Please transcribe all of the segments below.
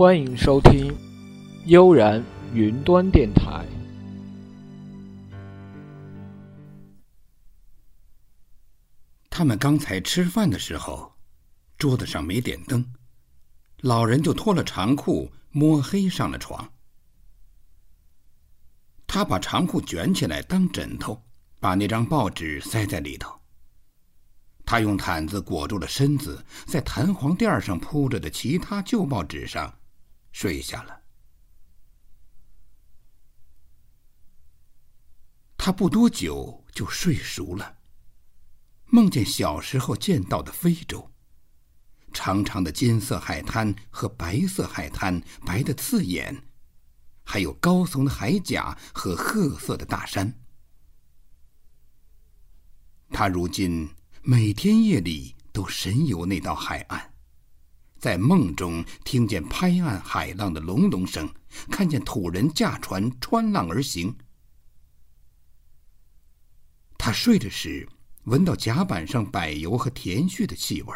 欢迎收听悠然云端电台。他们刚才吃饭的时候，桌子上没点灯，老人就脱了长裤，摸黑上了床。他把长裤卷起来当枕头，把那张报纸塞在里头。他用毯子裹住了身子，在弹簧垫上铺着的其他旧报纸上睡下了。他不多久就睡熟了，梦见小时候见到的非洲，长长的金色海滩和白色海滩，白的刺眼，还有高耸的海甲和褐色的大山。他如今。每天夜里都神游那道海岸，在梦中听见拍岸海浪的隆隆声，看见土人驾船穿浪而行。他睡着时，闻到甲板上柏油和田絮的气味，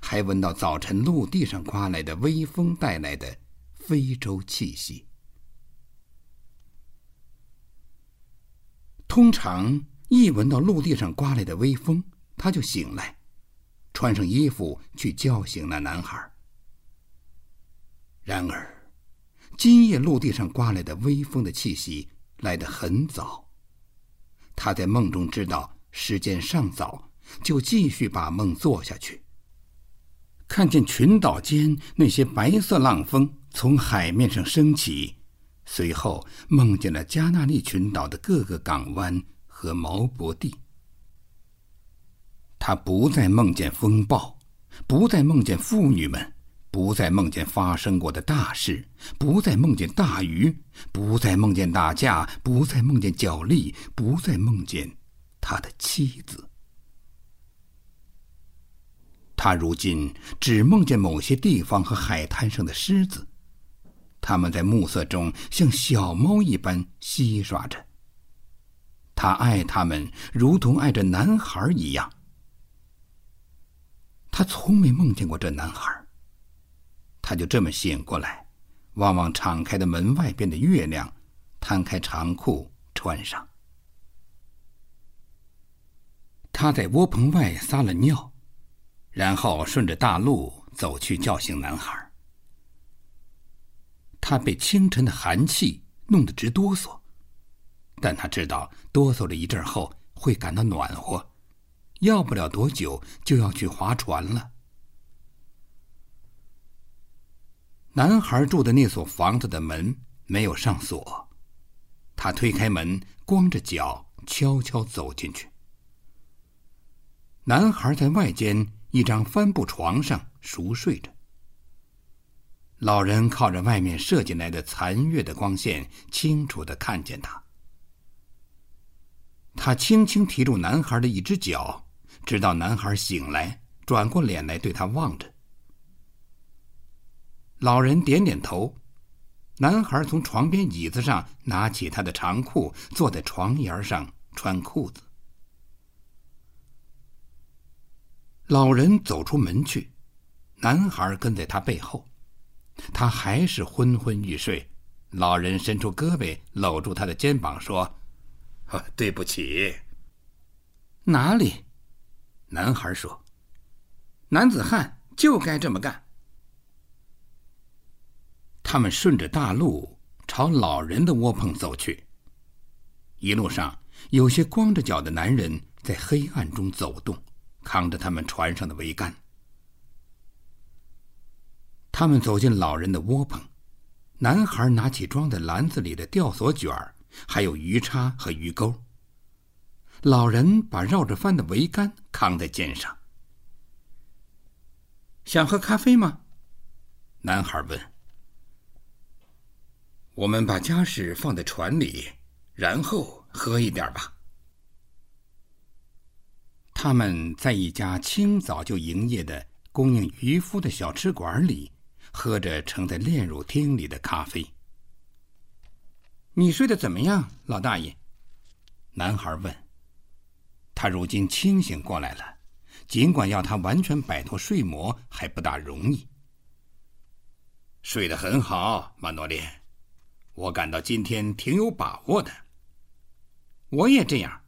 还闻到早晨陆地上刮来的微风带来的非洲气息。通常一闻到陆地上刮来的微风，他就醒来，穿上衣服去叫醒那男孩。然而，今夜陆地上刮来的微风的气息来得很早。他在梦中知道时间尚早，就继续把梦做下去。看见群岛间那些白色浪峰从海面上升起，随后梦见了加纳利群岛的各个港湾和毛伯地。他不再梦见风暴，不再梦见妇女们，不再梦见发生过的大事，不再梦见大鱼，不再梦见打架，不再梦见角力，不再梦见他的妻子。他如今只梦见某些地方和海滩上的狮子，他们在暮色中像小猫一般嬉耍着。他爱他们，如同爱着男孩一样。他从没梦见过这男孩。他就这么醒过来，望望敞开的门外边的月亮，摊开长裤穿上。他在窝棚外撒了尿，然后顺着大路走去叫醒男孩。他被清晨的寒气弄得直哆嗦，但他知道哆嗦了一阵后会感到暖和。要不了多久就要去划船了。男孩住的那所房子的门没有上锁，他推开门，光着脚悄悄走进去。男孩在外间一张帆布床上熟睡着。老人靠着外面射进来的残月的光线，清楚的看见他。他轻轻提住男孩的一只脚。直到男孩醒来，转过脸来对他望着。老人点点头。男孩从床边椅子上拿起他的长裤，坐在床沿上穿裤子。老人走出门去，男孩跟在他背后。他还是昏昏欲睡。老人伸出胳膊搂住他的肩膀，说：“啊对不起。”哪里？男孩说：“男子汉就该这么干。”他们顺着大路朝老人的窝棚走去。一路上，有些光着脚的男人在黑暗中走动，扛着他们船上的桅杆。他们走进老人的窝棚，男孩拿起装在篮子里的吊索卷，还有鱼叉和鱼钩。老人把绕着帆的桅杆扛在肩上。想喝咖啡吗？男孩问。我们把家事放在船里，然后喝一点吧。他们在一家清早就营业的供应渔夫的小吃馆里，喝着盛在炼乳厅里的咖啡。你睡得怎么样，老大爷？男孩问。他如今清醒过来了，尽管要他完全摆脱睡魔还不大容易。睡得很好，曼诺莲。我感到今天挺有把握的。我也这样。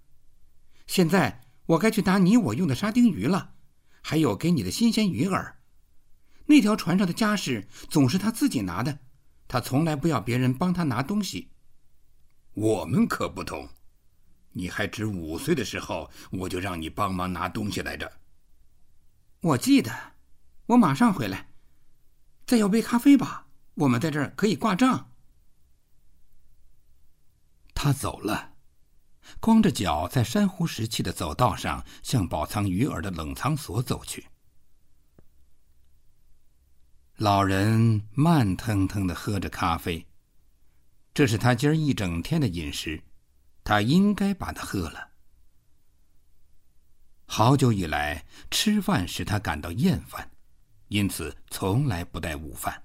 现在我该去拿你我用的沙丁鱼了，还有给你的新鲜鱼饵。那条船上的家事总是他自己拿的，他从来不要别人帮他拿东西。我们可不同。你还只五岁的时候，我就让你帮忙拿东西来着。我记得，我马上回来。再要杯咖啡吧，我们在这儿可以挂账。他走了，光着脚在珊瑚石砌的走道上，向宝藏鱼饵的冷藏所走去。老人慢腾腾的喝着咖啡，这是他今儿一整天的饮食。他应该把它喝了。好久以来，吃饭使他感到厌烦，因此从来不带午饭。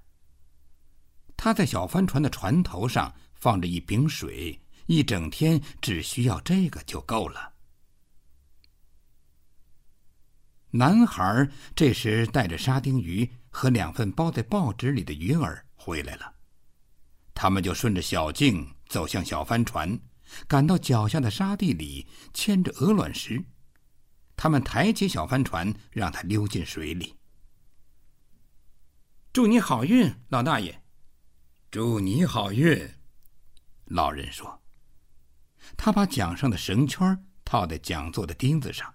他在小帆船的船头上放着一瓶水，一整天只需要这个就够了。男孩这时带着沙丁鱼和两份包在报纸里的鱼饵回来了，他们就顺着小径走向小帆船。赶到脚下的沙地里，牵着鹅卵石，他们抬起小帆船，让它溜进水里。祝你好运，老大爷。祝你好运，老人说。他把桨上的绳圈套在桨座的钉子上，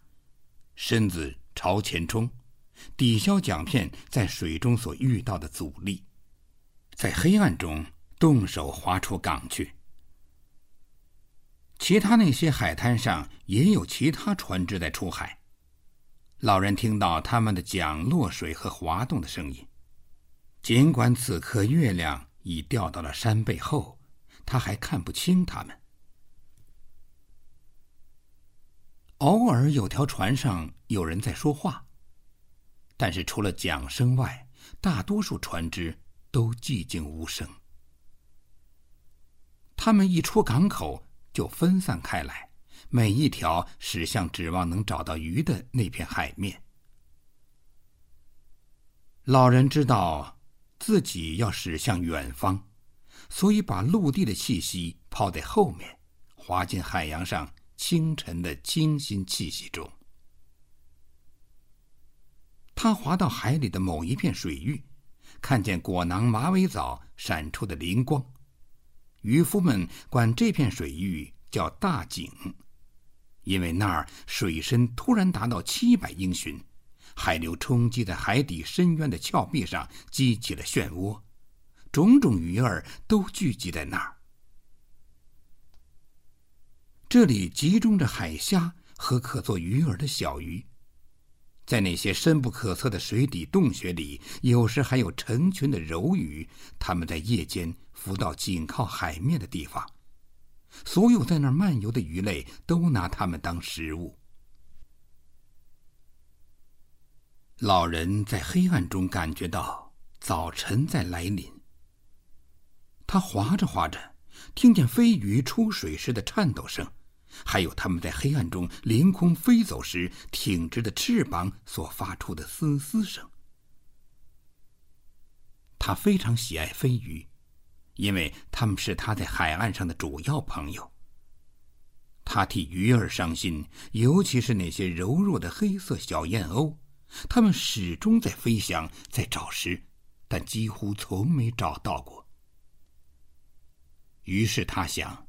身子朝前冲，抵消桨片在水中所遇到的阻力，在黑暗中动手划出港去。其他那些海滩上也有其他船只在出海。老人听到他们的桨落水和滑动的声音，尽管此刻月亮已掉到了山背后，他还看不清他们。偶尔有条船上有人在说话，但是除了桨声外，大多数船只都寂静无声。他们一出港口。就分散开来，每一条驶向指望能找到鱼的那片海面。老人知道自己要驶向远方，所以把陆地的气息抛在后面，滑进海洋上清晨的清新气息中。他滑到海里的某一片水域，看见果囊马尾藻闪出的灵光。渔夫们管这片水域叫大井，因为那儿水深突然达到七百英寻，海流冲击在海底深渊的峭壁上，激起了漩涡，种种鱼儿都聚集在那儿。这里集中着海虾和可做鱼饵的小鱼，在那些深不可测的水底洞穴里，有时还有成群的柔鱼，它们在夜间。浮到紧靠海面的地方，所有在那儿漫游的鱼类都拿它们当食物。老人在黑暗中感觉到早晨在来临。他划着划着，听见飞鱼出水时的颤抖声，还有它们在黑暗中凌空飞走时挺直的翅膀所发出的嘶嘶声。他非常喜爱飞鱼。因为他们是他在海岸上的主要朋友。他替鱼儿伤心，尤其是那些柔弱的黑色小燕鸥，它们始终在飞翔，在找食，但几乎从没找到过。于是他想：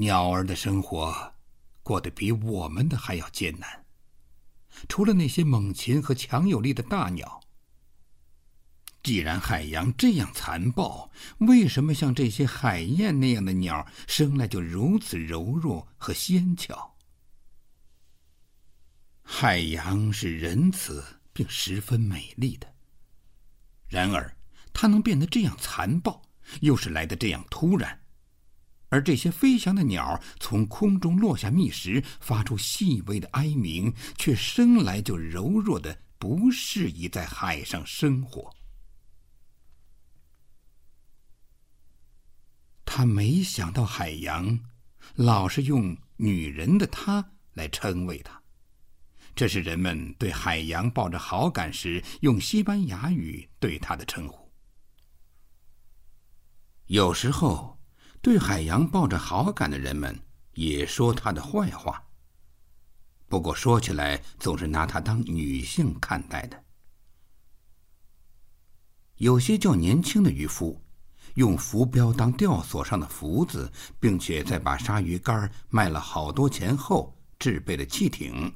鸟儿的生活过得比我们的还要艰难，除了那些猛禽和强有力的大鸟。既然海洋这样残暴，为什么像这些海燕那样的鸟生来就如此柔弱和纤巧？海洋是仁慈并十分美丽的，然而它能变得这样残暴，又是来的这样突然。而这些飞翔的鸟从空中落下觅食，发出细微的哀鸣，却生来就柔弱的不适宜在海上生活。他没想到海洋，老是用“女人的她”来称谓他，这是人们对海洋抱着好感时用西班牙语对他的称呼。有时候，对海洋抱着好感的人们也说他的坏话。不过说起来，总是拿他当女性看待的。有些较年轻的渔夫，用浮标当吊索上的浮子，并且在把鲨鱼竿卖了好多钱后，制备了汽艇，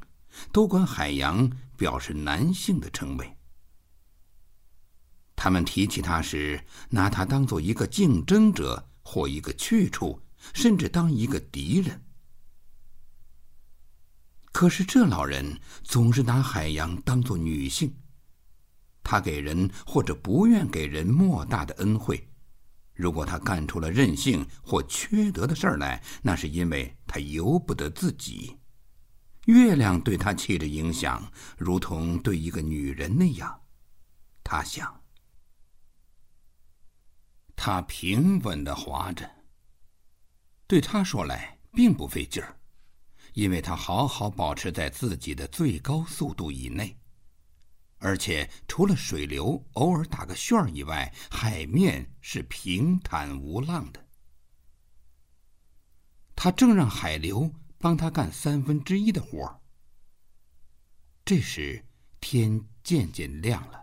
都管海洋表示男性的称谓。他们提起他时，拿他当做一个竞争者或一个去处，甚至当一个敌人。可是这老人总是拿海洋当作女性。他给人或者不愿给人莫大的恩惠。如果他干出了任性或缺德的事儿来，那是因为他由不得自己。月亮对他起着影响，如同对一个女人那样。他想。他平稳的滑着。对他说来并不费劲儿，因为他好好保持在自己的最高速度以内，而且除了水流偶尔打个旋儿以外，海面是平坦无浪的。他正让海流帮他干三分之一的活儿。这时天渐渐亮了。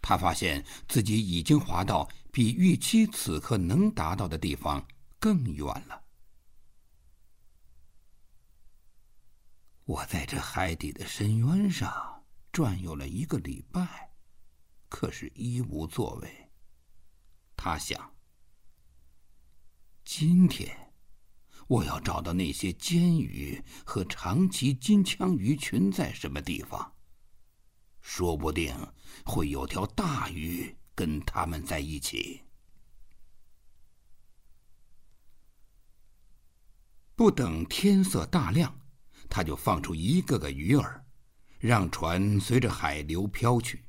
他发现自己已经滑到比预期此刻能达到的地方更远了。我在这海底的深渊上转悠了一个礼拜，可是一无作为。他想：今天我要找到那些尖鱼和长鳍金枪鱼群在什么地方。说不定会有条大鱼跟他们在一起。不等天色大亮，他就放出一个个鱼饵，让船随着海流飘去。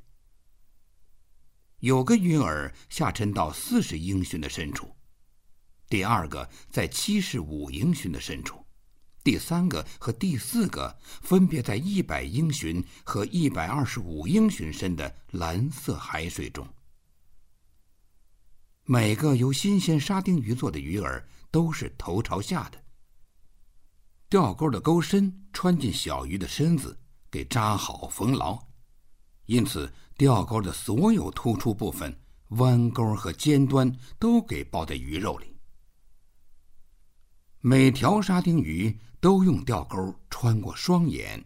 有个鱼饵下沉到四十英寻的深处，第二个在七十五英寻的深处。第三个和第四个分别在一百英寻和一百二十五英寻深的蓝色海水中。每个由新鲜沙丁鱼做的鱼饵都是头朝下的，钓钩的钩身穿进小鱼的身子，给扎好缝牢，因此钓钩的所有突出部分、弯钩和尖端都给包在鱼肉里。每条沙丁鱼。都用钓钩穿过双眼，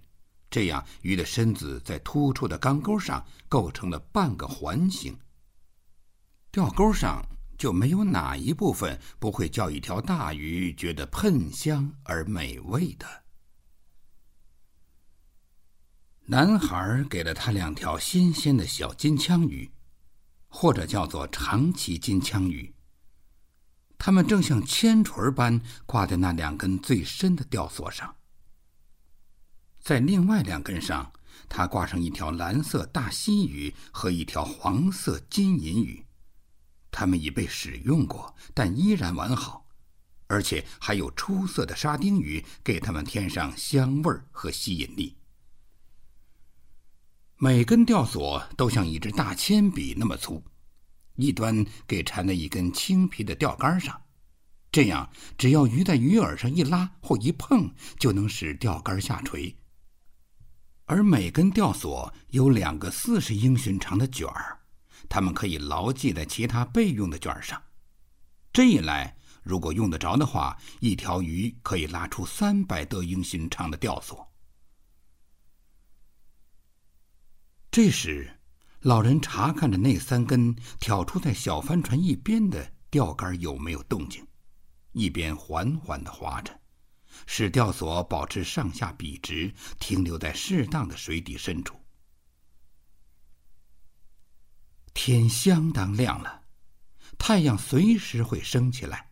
这样鱼的身子在突出的钢钩上构成了半个环形。钓钩上就没有哪一部分不会叫一条大鱼觉得喷香而美味的。男孩给了他两条新鲜的小金枪鱼，或者叫做长鳍金枪鱼。它们正像铅锤般挂在那两根最深的吊索上，在另外两根上，他挂上一条蓝色大溪鱼和一条黄色金银鱼，它们已被使用过，但依然完好，而且还有出色的沙丁鱼给它们添上香味儿和吸引力。每根吊索都像一支大铅笔那么粗。一端给缠在一根青皮的钓竿上，这样只要鱼在鱼饵上一拉或一碰，就能使钓竿下垂。而每根钓索有两个四十英寻长的卷儿，他们可以牢记在其他备用的卷上。这一来，如果用得着的话，一条鱼可以拉出三百多英寻长的钓索。这时。老人查看着那三根挑出在小帆船一边的钓竿有没有动静，一边缓缓地划着，使钓索保持上下笔直，停留在适当的水底深处。天相当亮了，太阳随时会升起来。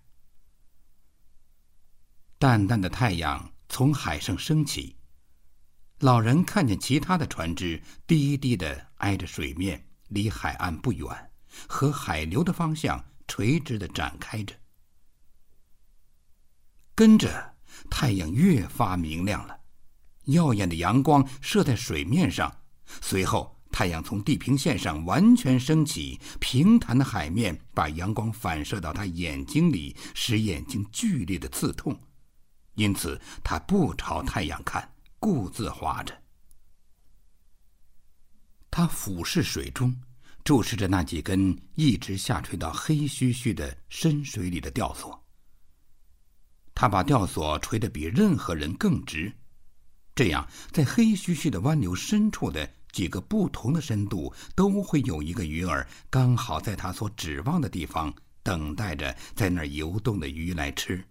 淡淡的太阳从海上升起。老人看见其他的船只低低的挨着水面，离海岸不远，和海流的方向垂直的展开着。跟着，太阳越发明亮了，耀眼的阳光射在水面上，随后太阳从地平线上完全升起，平坦的海面把阳光反射到他眼睛里，使眼睛剧烈的刺痛。因此，他不朝太阳看，故自划着。他俯视水中，注视着那几根一直下垂到黑黢黢的深水里的吊索。他把吊索垂得比任何人更直，这样在黑黢黢的湾流深处的几个不同的深度，都会有一个鱼儿刚好在他所指望的地方，等待着在那儿游动的鱼来吃。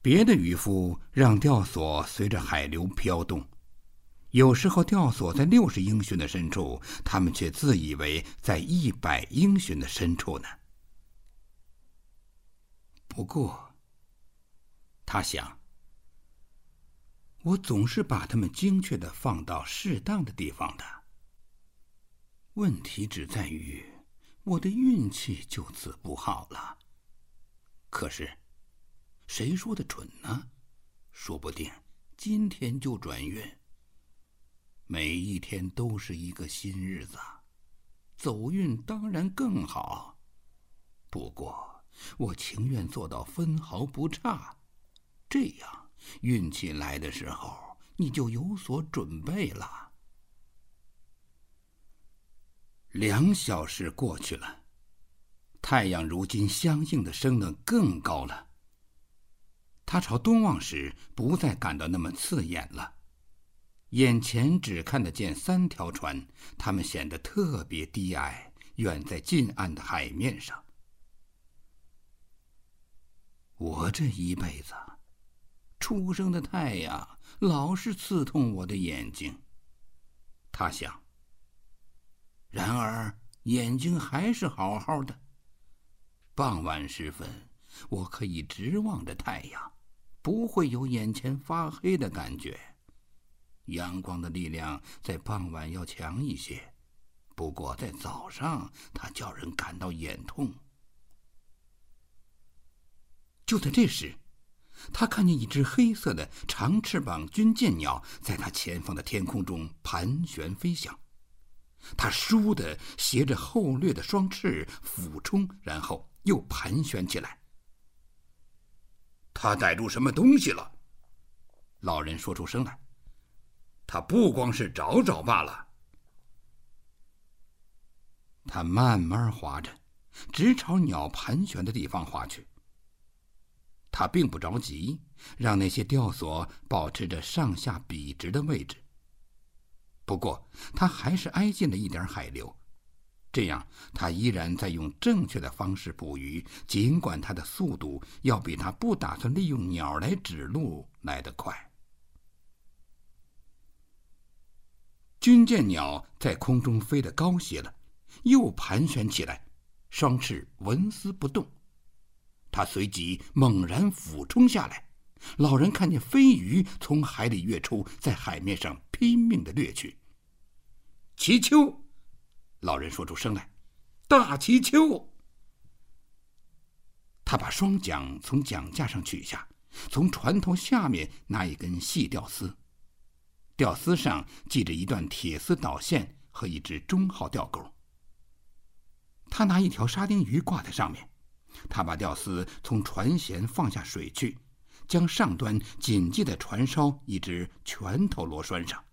别的渔夫让吊索随着海流飘动，有时候吊索在六十英寻的深处，他们却自以为在一百英寻的深处呢。不过，他想，我总是把它们精确的放到适当的地方的。问题只在于，我的运气就此不好了。可是，谁说的准呢？说不定今天就转运。每一天都是一个新日子，走运当然更好。不过。我情愿做到分毫不差，这样运气来的时候你就有所准备了。两小时过去了，太阳如今相应的升得更高了。他朝东望时，不再感到那么刺眼了，眼前只看得见三条船，它们显得特别低矮，远在近岸的海面上。我这一辈子，初升的太阳老是刺痛我的眼睛。他想。然而眼睛还是好好的。傍晚时分，我可以直望着太阳，不会有眼前发黑的感觉。阳光的力量在傍晚要强一些，不过在早上，它叫人感到眼痛。就在这时，他看见一只黑色的长翅膀军舰鸟在他前方的天空中盘旋飞翔。它倏地斜着后掠的双翅俯冲，然后又盘旋起来。他逮住什么东西了？老人说出声来。他不光是找找罢了。他慢慢划着，直朝鸟盘旋的地方划去。他并不着急，让那些吊索保持着上下笔直的位置。不过，他还是挨近了一点海流，这样他依然在用正确的方式捕鱼，尽管他的速度要比他不打算利用鸟来指路来得快。军舰鸟在空中飞得高些了，又盘旋起来，双翅纹丝不动。他随即猛然俯冲下来，老人看见飞鱼从海里跃出，在海面上拼命的掠去。祈丘，老人说出声来：“大祈丘！”他把双桨从桨架上取下，从船头下面拿一根细吊丝，吊丝上系着一段铁丝导线和一只中号钓钩。他拿一条沙丁鱼挂在上面。他把吊丝从船舷放下水去，将上端紧系在船梢一只拳头螺栓上。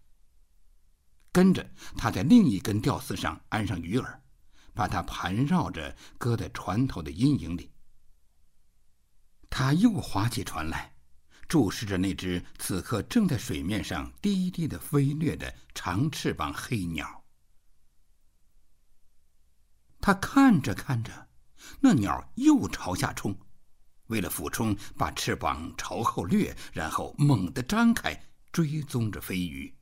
跟着，他在另一根吊丝上安上鱼饵，把它盘绕着搁在船头的阴影里。他又划起船来，注视着那只此刻正在水面上低低的飞掠的长翅膀黑鸟。他看着看着。那鸟又朝下冲，为了俯冲，把翅膀朝后掠，然后猛地张开，追踪着飞鱼，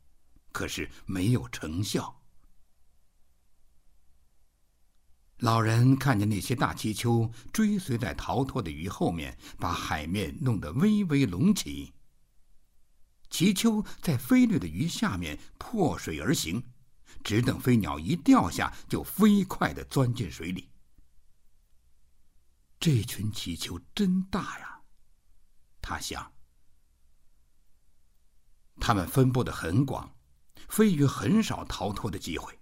可是没有成效。老人看见那些大鳍鳅追随在逃脱的鱼后面，把海面弄得微微隆起。气球在飞掠的鱼下面破水而行，只等飞鸟一掉下，就飞快地钻进水里。这群气球真大呀，他想。它们分布的很广，飞鱼很少逃脱的机会，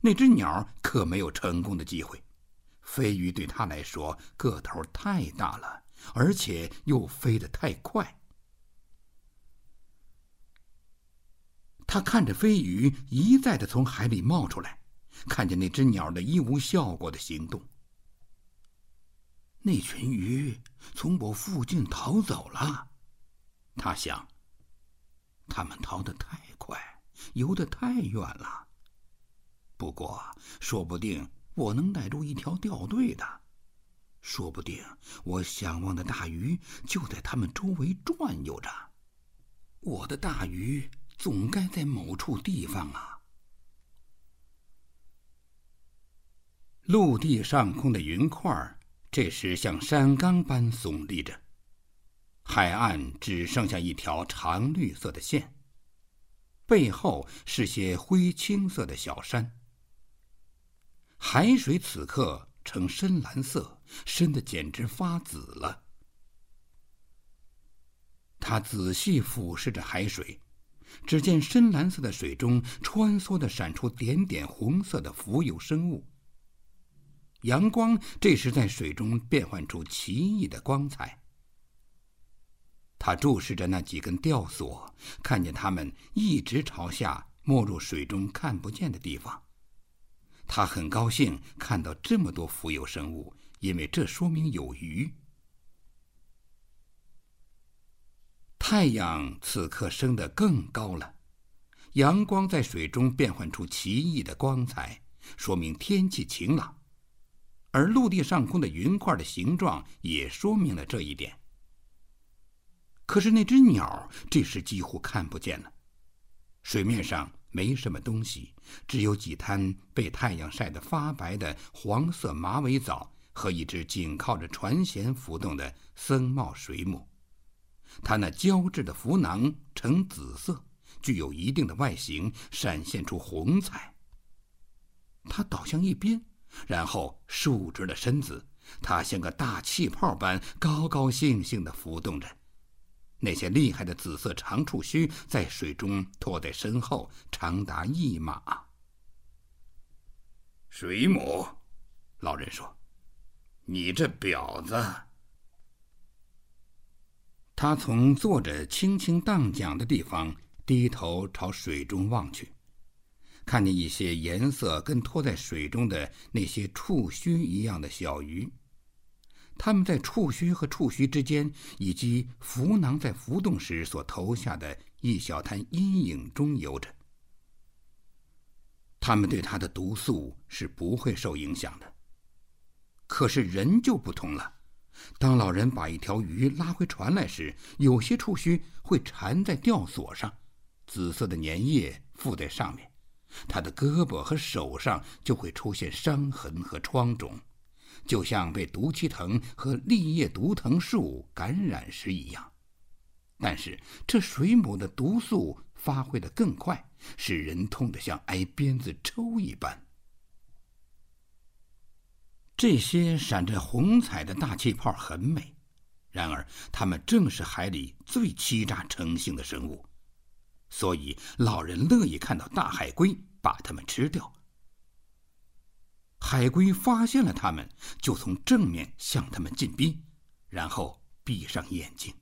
那只鸟可没有成功的机会。飞鱼对他来说个头太大了，而且又飞得太快。他看着飞鱼一再的从海里冒出来，看见那只鸟的一无效果的行动。那群鱼从我附近逃走了，他想。他们逃得太快，游得太远了。不过，说不定我能逮住一条掉队的，说不定我想望的大鱼就在他们周围转悠着。我的大鱼。总该在某处地方啊！陆地上空的云块这时像山冈般耸立着，海岸只剩下一条长绿色的线，背后是些灰青色的小山。海水此刻呈深蓝色，深的简直发紫了。他仔细俯视着海水。只见深蓝色的水中穿梭的闪出点点红色的浮游生物。阳光这时在水中变换出奇异的光彩。他注视着那几根吊索，看见它们一直朝下没入水中看不见的地方。他很高兴看到这么多浮游生物，因为这说明有鱼。太阳此刻升得更高了，阳光在水中变换出奇异的光彩，说明天气晴朗。而陆地上空的云块的形状也说明了这一点。可是那只鸟这时几乎看不见了，水面上没什么东西，只有几滩被太阳晒得发白的黄色马尾藻和一只紧靠着船舷浮动的僧帽水母。它那胶质的浮囊呈紫色，具有一定的外形，闪现出红彩。它倒向一边，然后竖直了身子，它像个大气泡般高高兴兴地浮动着。那些厉害的紫色长触须在水中拖在身后，长达一码。水母，老人说：“你这婊子！”他从坐着轻轻荡桨的地方低头朝水中望去，看见一些颜色跟拖在水中的那些触须一样的小鱼，它们在触须和触须之间，以及浮囊在浮动时所投下的一小滩阴影中游着。它们对它的毒素是不会受影响的，可是人就不同了。当老人把一条鱼拉回船来时，有些触须会缠在吊索上，紫色的粘液附在上面，他的胳膊和手上就会出现伤痕和疮肿，就像被毒气藤和立叶毒藤树感染时一样。但是这水母的毒素发挥得更快，使人痛得像挨鞭子抽一般。这些闪着红彩的大气泡很美，然而它们正是海里最欺诈成性的生物，所以老人乐意看到大海龟把它们吃掉。海龟发现了它们，就从正面向它们进逼，然后闭上眼睛。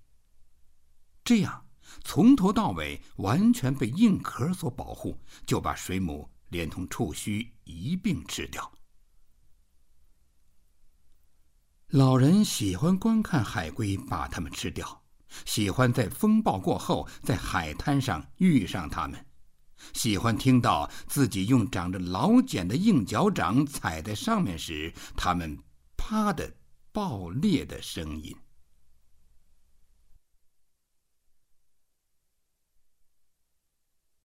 这样从头到尾完全被硬壳所保护，就把水母连同触须一并吃掉。老人喜欢观看海龟把它们吃掉，喜欢在风暴过后在海滩上遇上他们，喜欢听到自己用长着老茧的硬脚掌踩在上面时，他们“啪”的爆裂的声音。